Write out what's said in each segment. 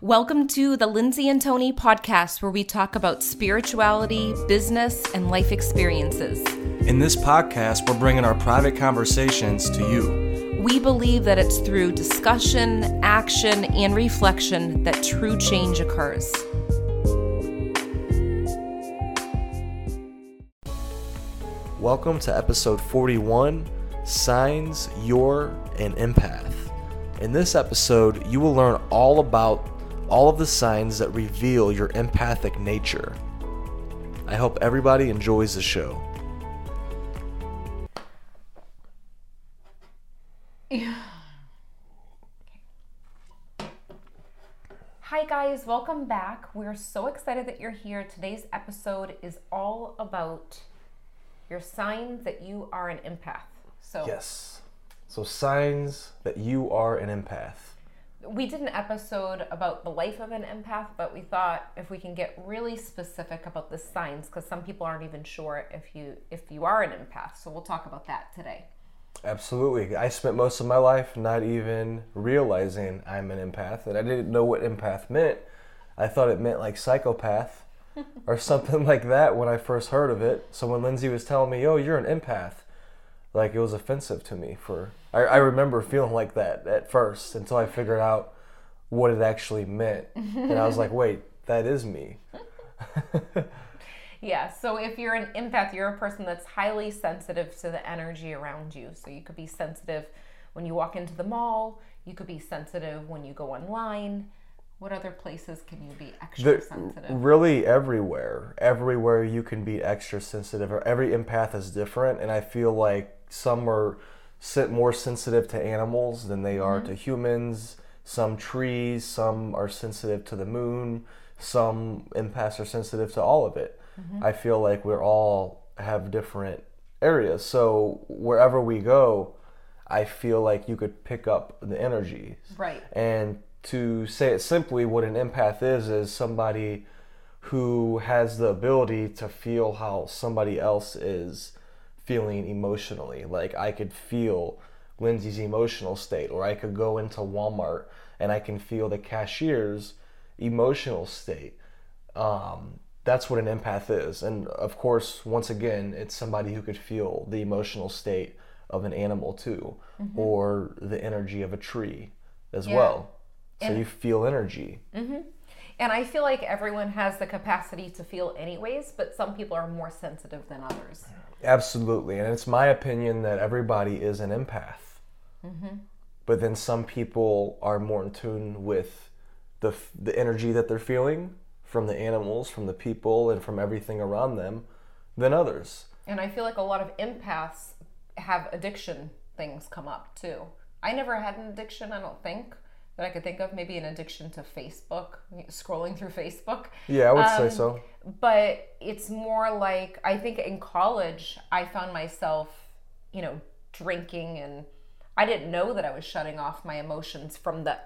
Welcome to the Lindsay and Tony podcast, where we talk about spirituality, business, and life experiences. In this podcast, we're bringing our private conversations to you. We believe that it's through discussion, action, and reflection that true change occurs. Welcome to episode 41 Signs You're an Empath. In this episode, you will learn all about all of the signs that reveal your empathic nature. I hope everybody enjoys the show. Hi, guys, welcome back. We're so excited that you're here. Today's episode is all about your signs that you are an empath. So, Yes. So, signs that you are an empath. We did an episode about the life of an empath, but we thought if we can get really specific about the signs, because some people aren't even sure if you if you are an empath. So we'll talk about that today. Absolutely. I spent most of my life not even realizing I'm an empath, and I didn't know what empath meant. I thought it meant like psychopath or something like that when I first heard of it. So when Lindsay was telling me, "Oh, you're an empath," like it was offensive to me. For I, I remember feeling like that at first until I figured out what it actually meant, and I was like, "Wait, that is me." Yeah, so if you're an empath, you're a person that's highly sensitive to the energy around you. So you could be sensitive when you walk into the mall, you could be sensitive when you go online. What other places can you be extra The- sensitive? Really, everywhere. Everywhere you can be extra sensitive, or every empath is different, and I feel like some are more sensitive to animals than they are to mm-hmm. humans. Some trees, some are sensitive to the moon. Some empaths are sensitive to all of it. Mm-hmm. I feel like we're all have different areas. So wherever we go, I feel like you could pick up the energy. Right. And to say it simply, what an empath is, is somebody who has the ability to feel how somebody else is feeling emotionally. Like I could feel Lindsay's emotional state, or I could go into Walmart and I can feel the cashier's emotional state. Um, that's what an empath is. And of course, once again, it's somebody who could feel the emotional state of an animal too, or the energy of a tree as Yeah. well. So And- you feel energy. And I feel like everyone has the capacity to feel anyways, but some people are more sensitive than others. Absolutely. And it's my opinion that everybody is an empath. Mm-hmm. But then some people are more in tune with the, the energy that they're feeling from the animals, from the people, and from everything around them than others. And I feel like a lot of empaths have addiction things come up too. I never had an addiction, I don't think, that I could think of. Maybe an addiction to Facebook, scrolling through Facebook. Yeah, I would say Um, so. But it's more like I think in college, I found myself, you know, drinking and I didn't know that I was shutting off my emotions from the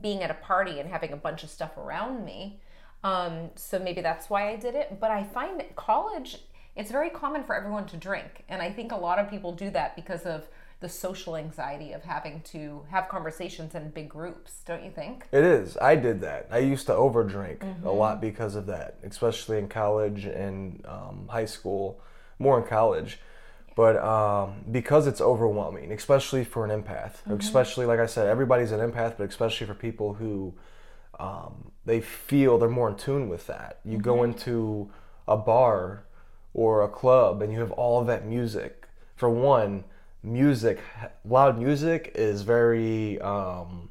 being at a party and having a bunch of stuff around me. Um, so maybe that's why I did it. But I find that college, it's very common for everyone to drink. And I think a lot of people do that because of the social anxiety of having to have conversations in big groups, don't you think? It is. I did that. I used to overdrink Mm-hmm. a lot because of that, especially in college and um, high school, more in college. But um, because it's overwhelming, especially for an empath, Mm-hmm. especially like I said, everybody's an empath, but especially for people who um, they feel they're more in tune with that. You go Mm-hmm. into a bar or a club and you have all of that music. For one, music, loud music is very um,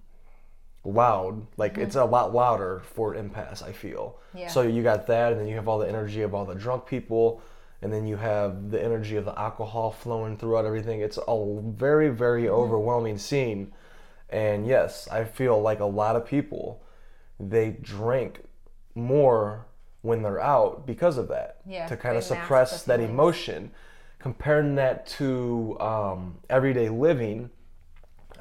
loud. Like it's a lot louder for empaths I feel. Yeah. So you got that, and then you have all the energy of all the drunk people, and then you have the energy of the alcohol flowing throughout everything. It's a very, very overwhelming scene. And yes, I feel like a lot of people they drink more when they're out because of that. Yeah, to kind of suppress that emotion. Comparing that to um, everyday living,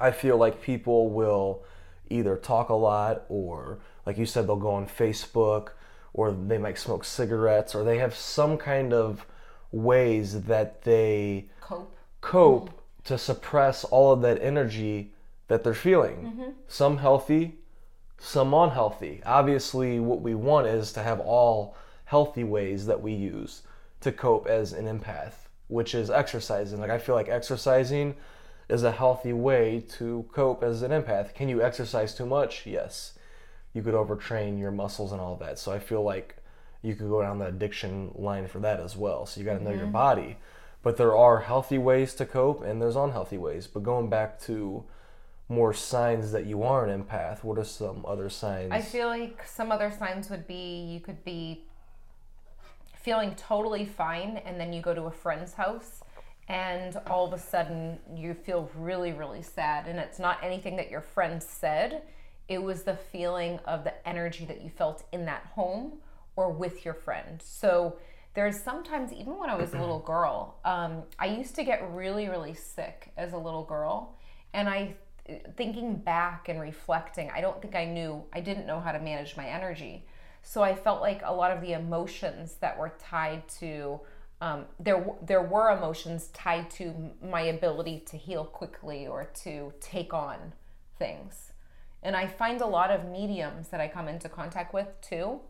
I feel like people will either talk a lot or, like you said, they'll go on Facebook or they might smoke cigarettes or they have some kind of ways that they Cope. cope to suppress all of that energy that they're feeling. Some healthy, some unhealthy. Obviously, what we want is to have all healthy ways that we use to cope as an empath, which is exercising. Like, I feel like exercising is a healthy way to cope as an empath. Can you exercise too much? Yes. You could overtrain your muscles and all that. So, I feel like you could go down the addiction line for that as well. So, you got to know your mm-hmm. body. But there are healthy ways to cope and there's unhealthy ways. But going back to more signs that you are an empath, what are some other signs? I feel like some other signs would be you could be feeling totally fine and then you go to a friend's house and all of a sudden you feel really really sad. And it's not anything that your friend said. It was the feeling of the energy that you felt in that home or with your friend. So there's sometimes even when i was a little girl um, i used to get really really sick as a little girl. And i thinking back and reflecting i don't think i knew. I didn't know how to manage my energy so I felt like a lot of the emotions that were tied to um, there there were emotions tied to my ability to heal quickly or to take on things. And I find a lot of mediums that I come into contact with too,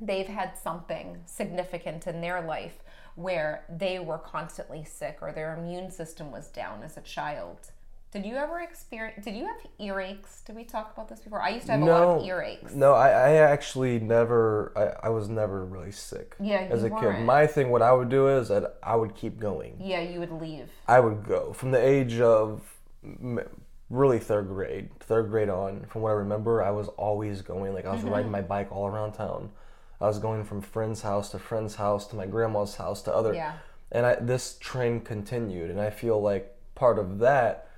they've had something significant in their life where they were constantly sick or their immune system was down as a child. Did you ever experience? Did you have earaches? Did we talk about this before? I used to have a lot of earaches. No, I, I actually never. I, I was never really sick. Yeah, as a you kid, weren't. my thing, what I would do is that I would keep going. Yeah, you would leave. I would go from the age of really third grade, third grade on. From what I remember, I was always going. Like I was Mm-hmm. riding my bike all around town. I was going from friend's house to friend's house to my grandma's house to other. Yeah. And I, this trend continued, and I feel like part of that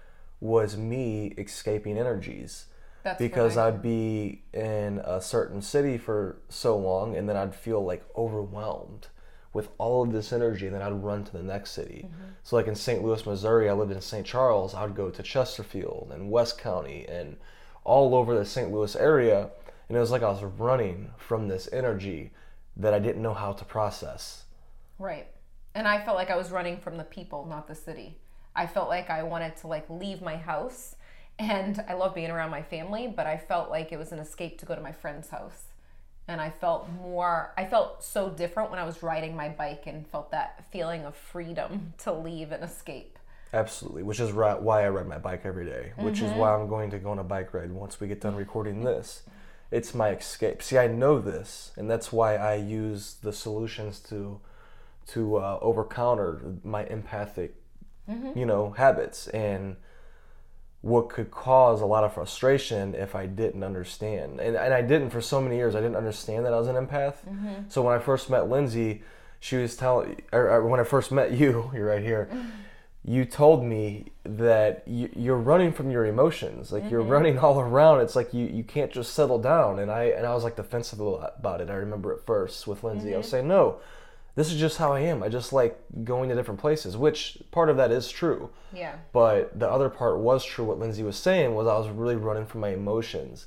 was me escaping energies That's because I'd be in a certain city for so long and then I'd feel like overwhelmed with all of this energy and then I'd run to the next city. Mm-hmm. So like in St. Louis, Missouri, I lived in St. Charles, I'd go to Chesterfield and West County and all over the St. Louis area and it was like I was running from this energy that I didn't know how to process. Right. And I felt like I was running from the people, not the city. I felt like I wanted to like leave my house and I love being around my family, but I felt like it was an escape to go to my friend's house. And I felt more I felt so different when I was riding my bike and felt that feeling of freedom to leave and escape. Absolutely, which is ri- why I ride my bike every day, which is why I'm going to go on a bike ride once we get done recording this. It's my escape. See, I know this, and that's why I use the solutions to to uh, over counter my empathic, Mm-hmm. you know, habits and what could cause a lot of frustration if I didn't understand. And, and I didn't for so many years. I didn't understand that I was an empath. Mm-hmm. So when I first met Lindsay, she was telling, or, or when I first met you, you're right here, mm-hmm. you told me that you, you're running from your emotions. Like you're running all around. It's like you, you can't just settle down. And I, and I was like defensive about it. I remember at first with Lindsay, I was saying, no, this is just how I am. I just like going to different places, which part of that is true. Yeah. But the other part was true. What Lindsay was saying was I was really running from my emotions,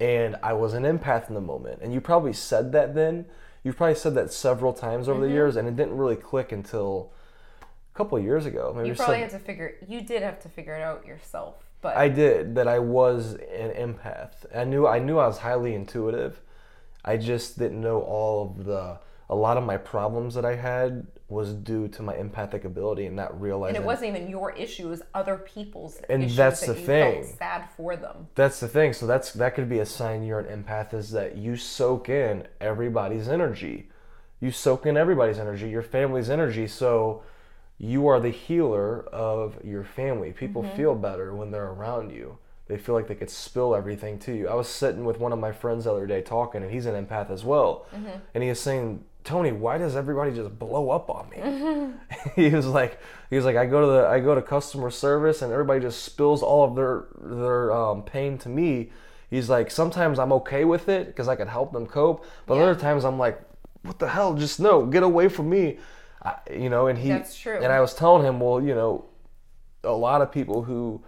and I was an empath in the moment. And you probably said that then. You've probably said that several times over the Mm-hmm. years, and it didn't really click until a couple of years ago. Maybe You probably had to figure you did have to figure it out yourself. But I did that. I was an empath. I knew. I knew I was highly intuitive. I just didn't know all of the. A lot of my problems that I had was due to my empathic ability and not realizing. and it wasn't even your issue, it was other people's And that's that the you thing. sad for them. That's the thing. So that's that could be a sign you're an empath is that you soak in everybody's energy. You soak in everybody's energy, your family's energy. So you are the healer of your family. People mm-hmm. feel better when they're around you. They feel like they could spill everything to you. I was sitting with one of my friends the other day talking, and he's an empath as well. Mm-hmm. And he was saying, Tony, why does everybody just blow up on me? he was like, he was like, I go to the, I go to customer service, and everybody just spills all of their their um, pain to me. He's like, sometimes I'm okay with it because I can help them cope, but other times I'm like, what the hell? Just no, get away from me. I, you know, and he, That's true. and I was telling him, well, you know, a lot of people who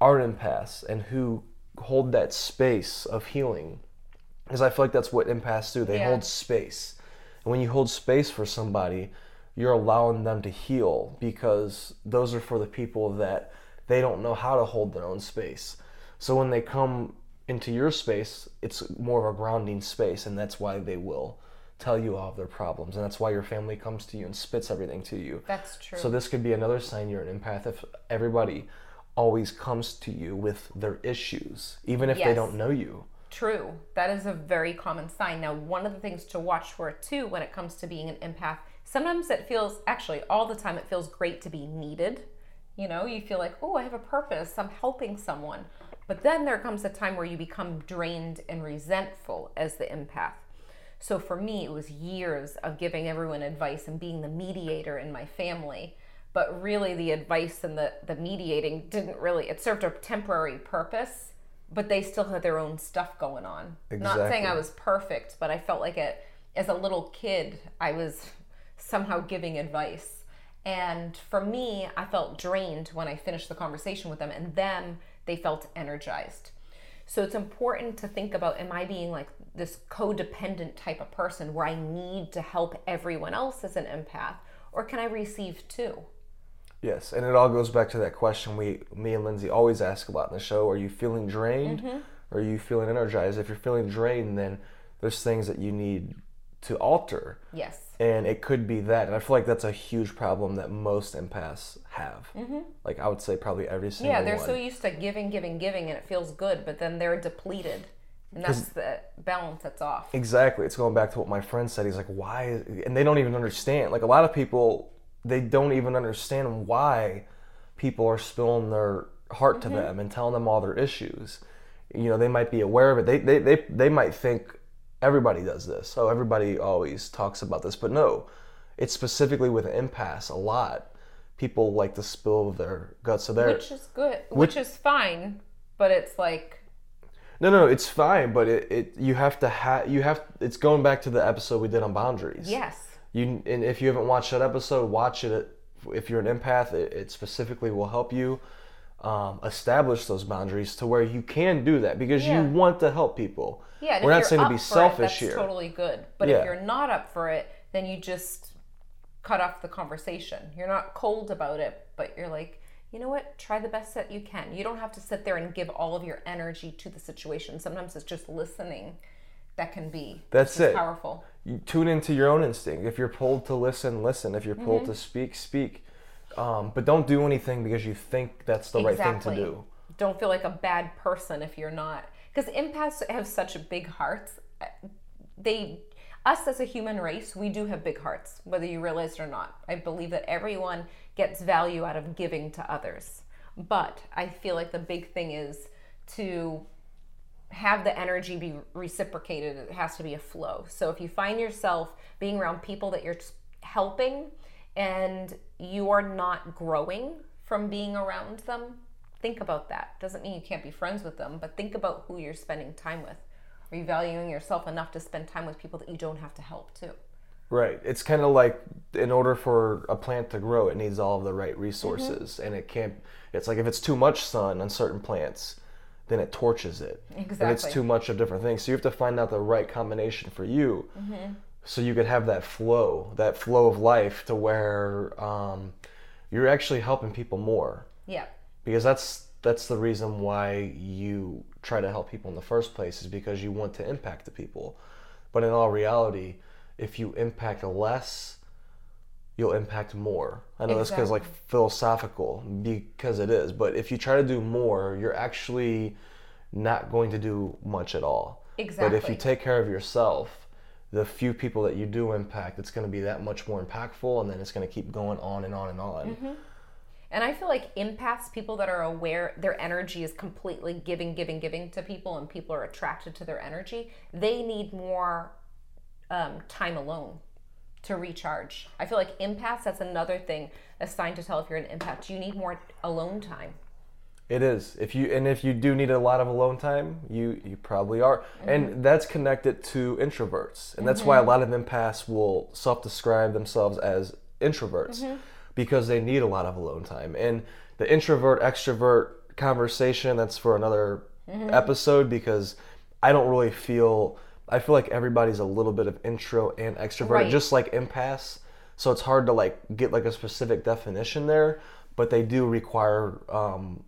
are empaths and who hold that space of healing, because I feel like that's what empaths do. They Yeah. hold space, and when you hold space for somebody, you're allowing them to heal because those are for the people that they don't know how to hold their own space. So when they come into your space, it's more of a grounding space, and that's why they will tell you all of their problems, and that's why your family comes to you and spits everything to you. That's true. So this could be another sign you're an empath if everybody always comes to you with their issues, even if they don't know you. True. That is a very common sign. Now, one of the things to watch for too when it comes to being an empath, sometimes it feels, actually, all the time, it feels great to be needed. You know, you feel like, oh, I have a purpose, I'm helping someone. But then there comes a time where you become drained and resentful as the empath. So for me, it was years of giving everyone advice and being the mediator in my family. But really, the advice and the, the mediating didn't really, it served a temporary purpose, but they still had their own stuff going on. Not saying I was perfect, but I felt like it, as a little kid, I was somehow giving advice. And for me, I felt drained when I finished the conversation with them, and them, they felt energized. So it's important to think about am I being like this codependent type of person where I need to help everyone else as an empath, or can I receive too? Yes, and it all goes back to that question we, me and Lindsay always ask about in the show: Are you feeling drained, or are you feeling energized? If you're feeling drained, then there's things that you need to alter, Yes. and it could be that. And I feel like that's a huge problem that most empaths have. Mm-hmm. Like I would say, probably every single Yeah, they're one. so used to giving, giving, giving, and it feels good, but then they're depleted. And that's the balance that's off. Exactly. It's going back to what my friend said. He's like, why? And they don't even understand. Like a lot of people, they don't even understand why people are spilling their heart to mm-hmm. them and telling them all their issues. You know, they might be aware of it. They, they, they, they might think everybody does this. Oh, everybody always talks about this. But no, it's specifically with empaths a lot. People like to spill their guts. So they're, Which is good, which is fine, but it's like, No, no, it's fine, but it, it you have to have you have it's going back to the episode we did on boundaries. yes, You and if you haven't watched that episode, watch it. If you're an empath, it, it specifically will help you um, establish those boundaries to where you can do that because Yeah. you want to help people. yeah. We're not saying to be it, selfish that's here. totally good. But Yeah. if you're not up for it, then you just cut off the conversation. You're not cold about it, but you're like, you know what? Try the best that you can. You don't have to sit there and give all of your energy to the situation. Sometimes it's just listening that can be That's it. powerful. You tune into your own instinct. If you're pulled to listen, listen. If you're pulled Mm-hmm. to speak, speak. Um, but don't do anything because you think that's the right thing to do. Don't feel like a bad person if you're not. Because empaths have such big hearts. They, us as a human race, we do have big hearts, whether you realize it or not. I believe that everyone gets value out of giving to others. But I feel like the big thing is to have the energy be reciprocated. It has to be a flow. So if you find yourself being around people that you're helping and you are not growing from being around them, think about that. Doesn't mean you can't be friends with them, but think about who you're spending time with. Are you valuing yourself enough to spend time with people that you don't have to help too? Right. It's kind of like in order for a plant to grow, it needs all of the right resources, Mm-hmm. and it can't. It's like if it's too much sun on certain plants, then it torches it. Exactly. it's too much of different things, so you have to find out the right combination for you, Mm-hmm. so you could have that flow, that flow of life, to where um, you're actually helping people more, Yeah. because that's that's the reason why you try to help people in the first place is because you want to impact the people. But in all reality, if you impact less, you'll impact more. I know this because like philosophical because it is, but if you try to do more, you're actually not going to do much at all. Exactly. But if you take care of yourself, the few people that you do impact, it's going to be that much more impactful, and then it's going to keep going on and on and on. Mm-hmm. And I feel like empaths, people that are aware their energy is completely giving, giving, giving to people, and people are attracted to their energy, they need more um, time alone to recharge. I feel like empaths, that's another thing, a sign to tell if you're an empath. You need more alone time. It is. If you and if you do need a lot of alone time, you you probably are. Mm-hmm. And that's connected to introverts. And that's why a lot of empaths will self-describe themselves as introverts Mm-hmm. because they need a lot of alone time. And the introvert extrovert conversation that's for another Mm-hmm. episode because I don't really feel I feel like everybody's a little bit of intro and extrovert Right. just like empaths. So it's hard to like get like a specific definition there, but they do require um,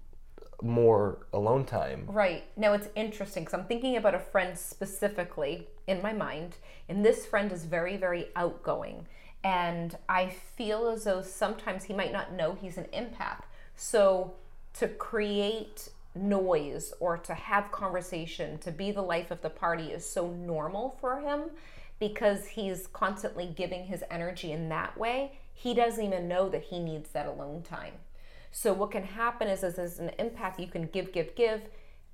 more alone time. Right. Now it's interesting because I'm thinking about a friend specifically in my mind, and this friend is very, very outgoing. And I feel as though sometimes he might not know he's an empath. So to create noise or to have conversation, to be the life of the party is so normal for him because he's constantly giving his energy in that way. He doesn't even know that he needs that alone time. So what can happen is, is as an empath, you can give, give, give.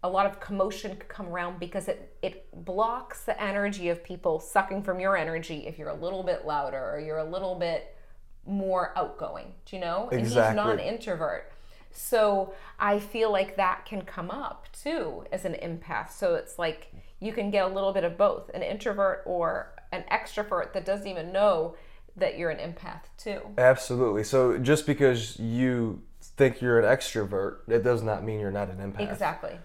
A lot of commotion could come around because it it blocks the energy of people sucking from your energy if you're a little bit louder or you're a little bit more outgoing. Do you know? And he's not an Exactly. introvert. So I feel like that can come up too as an empath. So it's like you can get a little bit of both an introvert or an extrovert that doesn't even know that you're an empath too. Absolutely. So just because you think you're an extrovert, it does not mean you're not an empath. Exactly.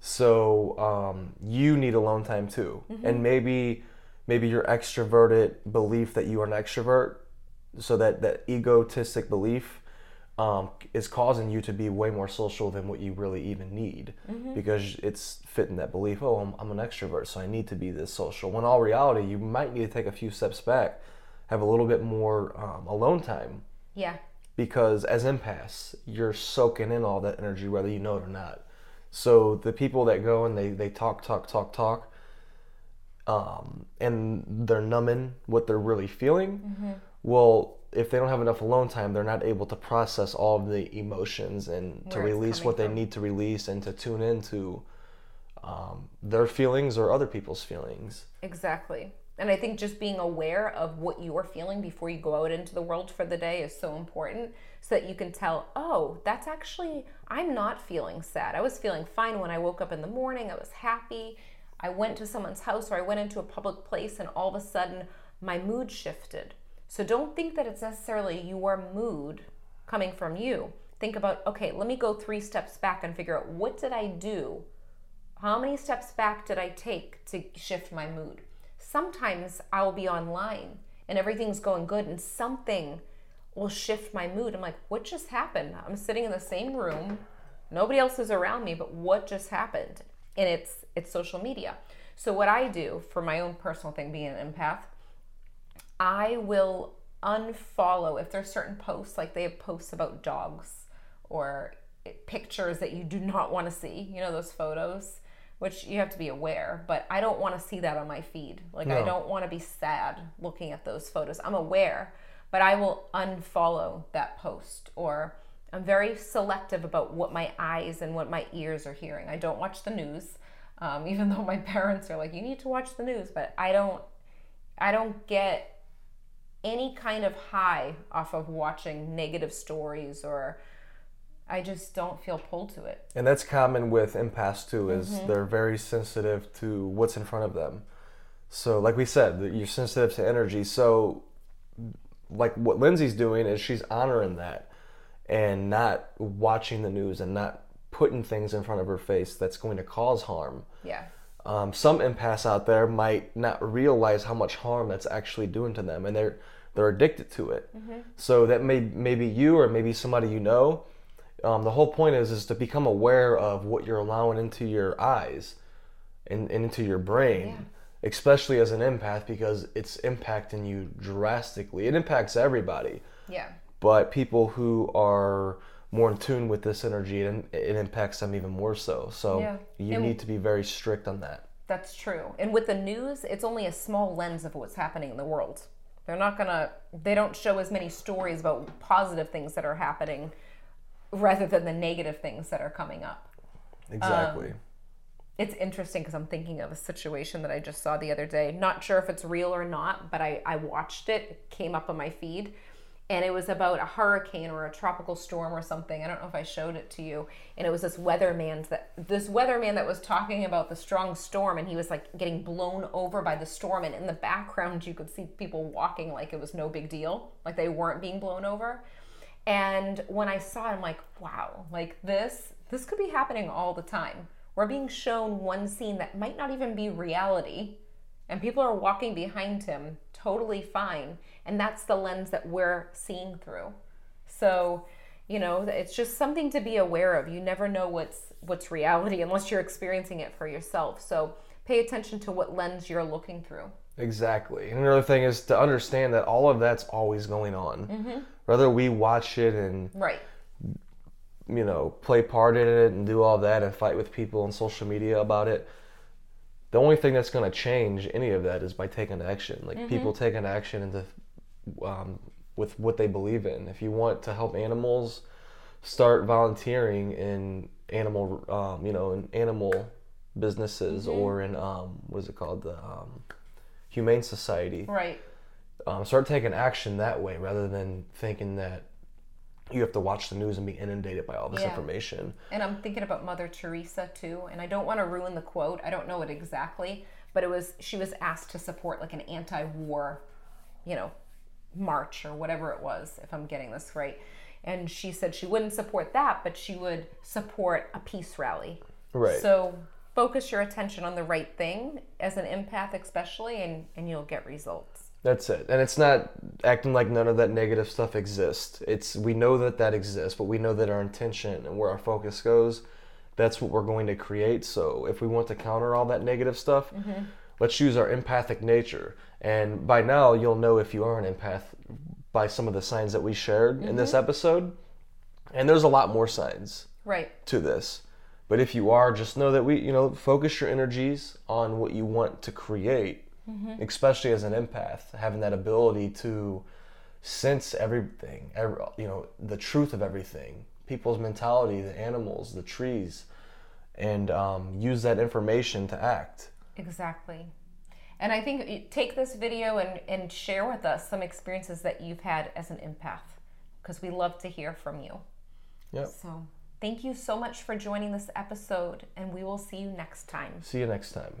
So um, you need alone time too, Mm-hmm. and maybe maybe your extroverted belief that you are an extrovert, so that that egotistic belief um, is causing you to be way more social than what you really even need, Mm-hmm. because it's fitting that belief. Oh, I'm, I'm an extrovert, so I need to be this social. When all reality, you might need to take a few steps back, have a little bit more um, alone time, Yeah. because as empaths, you're soaking in all that energy whether you know it or not. So the people that go and they, they talk, talk, talk, talk, um, and they're numbing what they're really feeling, well, if they don't have enough alone time, they're not able to process all of the emotions and to Where it's release what they need to release and to tune into um, their feelings or other people's feelings. Exactly. And I think just being aware of what you're feeling before you go out into the world for the day is so important so that you can tell, oh, that's actually, I'm not feeling sad. I was feeling fine when I woke up in the morning. I was happy. I went to someone's house or I went into a public place and all of a sudden my mood shifted. So don't think that it's necessarily your mood coming from you. Think about, okay, let me go three steps back and figure out what did I do how many steps back did I take to shift my mood? Sometimes I'll be online and everything's going good and something will shift my mood. I'm like, what just happened? I'm sitting in the same room. Nobody else is around me, but what just happened? And it's it's social media. So what I do for my own personal thing being an empath, I will unfollow if there's certain posts like they have posts about dogs or pictures that you do not want to see, you know those photos which you have to be aware, but I don't want to see that on my feed. Like I don't want to be sad looking at those photos. I'm aware, but I will unfollow that post or I'm very selective about what my eyes and what my ears are hearing. I don't watch the news, um, even though my parents are like, "You need to watch the news," but I don't. I don't get any kind of high off of watching negative stories or I just don't feel pulled to it. And that's common with empaths too, is Mm-hmm. they're very sensitive to what's in front of them. So, like we said, you're sensitive to energy. So, like what Lindsay's doing is she's honoring that and not watching the news and not putting things in front of her face that's going to cause harm. Yeah. Um, some empaths out there might not realize how much harm that's actually doing to them, and they're they're addicted to it. So that may maybe you or maybe somebody you know. Um, the whole point is is to become aware of what you're allowing into your eyes and, and into your brain, especially as an empath because it's impacting you drastically. It impacts everybody, Yeah. but people who are more in tune with this energy, and it impacts them even more so. So Yeah. you And- need to be very strict on that. That's true. And with the news, it's only a small lens of what's happening in the world. They're not gonna, they don't show as many stories about positive things that are happening rather than the negative things that are coming up. Exactly. Um, it's interesting because I'm thinking of a situation that I just saw the other day. Not sure if it's real or not, but I, I watched it. It came up on my feed. And it was about a hurricane or a tropical storm or something. I don't know if I showed it to you. And it was this weatherman that this weatherman that was talking about the strong storm and he was like getting blown over by the storm and in the background you could see people walking like it was no big deal, like they weren't being blown over. And when I saw it, I'm like, wow, like this, this could be happening all the time. We're being shown one scene that might not even be reality, and people are walking behind him totally fine. And that's the lens that we're seeing through. So, You know, it's just something to be aware of. You never know what's what's reality unless you're experiencing it for yourself. So pay attention to what lens you're looking through. Exactly. And another thing is to understand that all of that's always going on. Mm-hmm. Whether we watch it and Right. you know play part in it and do all that and fight with people on social media about it, the only thing that's going to change any of that is by taking action. Like people taking action into um, with what they believe in. If you want to help animals, start volunteering in animal, um, you know, in animal businesses or in um, what is it called, the um, Humane Society. Right. Um, start taking action that way rather than thinking that you have to watch the news and be inundated by all this Yeah. information. And I'm thinking about Mother Teresa too, and I don't want to ruin the quote. I don't know it exactly, but it was she was asked to support like an anti-war, you know, march or whatever it was, if I'm getting this right. And she said she wouldn't support that, but she would support a peace rally. Right. So focus your attention on the right thing as an empath especially and and you'll get results. That's it. And it's not acting like none of that negative stuff exists. It's we know that that exists, but we know that our intention and where our focus goes, that's what we're going to create. So if we want to counter all that negative stuff, mm-hmm. let's use our empathic nature. And by now you'll know if you are an empath by some of the signs that we shared in this mm-hmm. episode. And there's a lot more signs Right. to this. But if you are, just know that we, you know, focus your energies on what you want to create, especially as an empath, having that ability to sense everything, every, you know, the truth of everything, people's mentality, the animals, the trees, and um, use that information to act. Exactly. And I think take this video and, and share with us some experiences that you've had as an empath because we love to hear from you. Yep. So thank you so much for joining this episode, and we will see you next time. See you next time.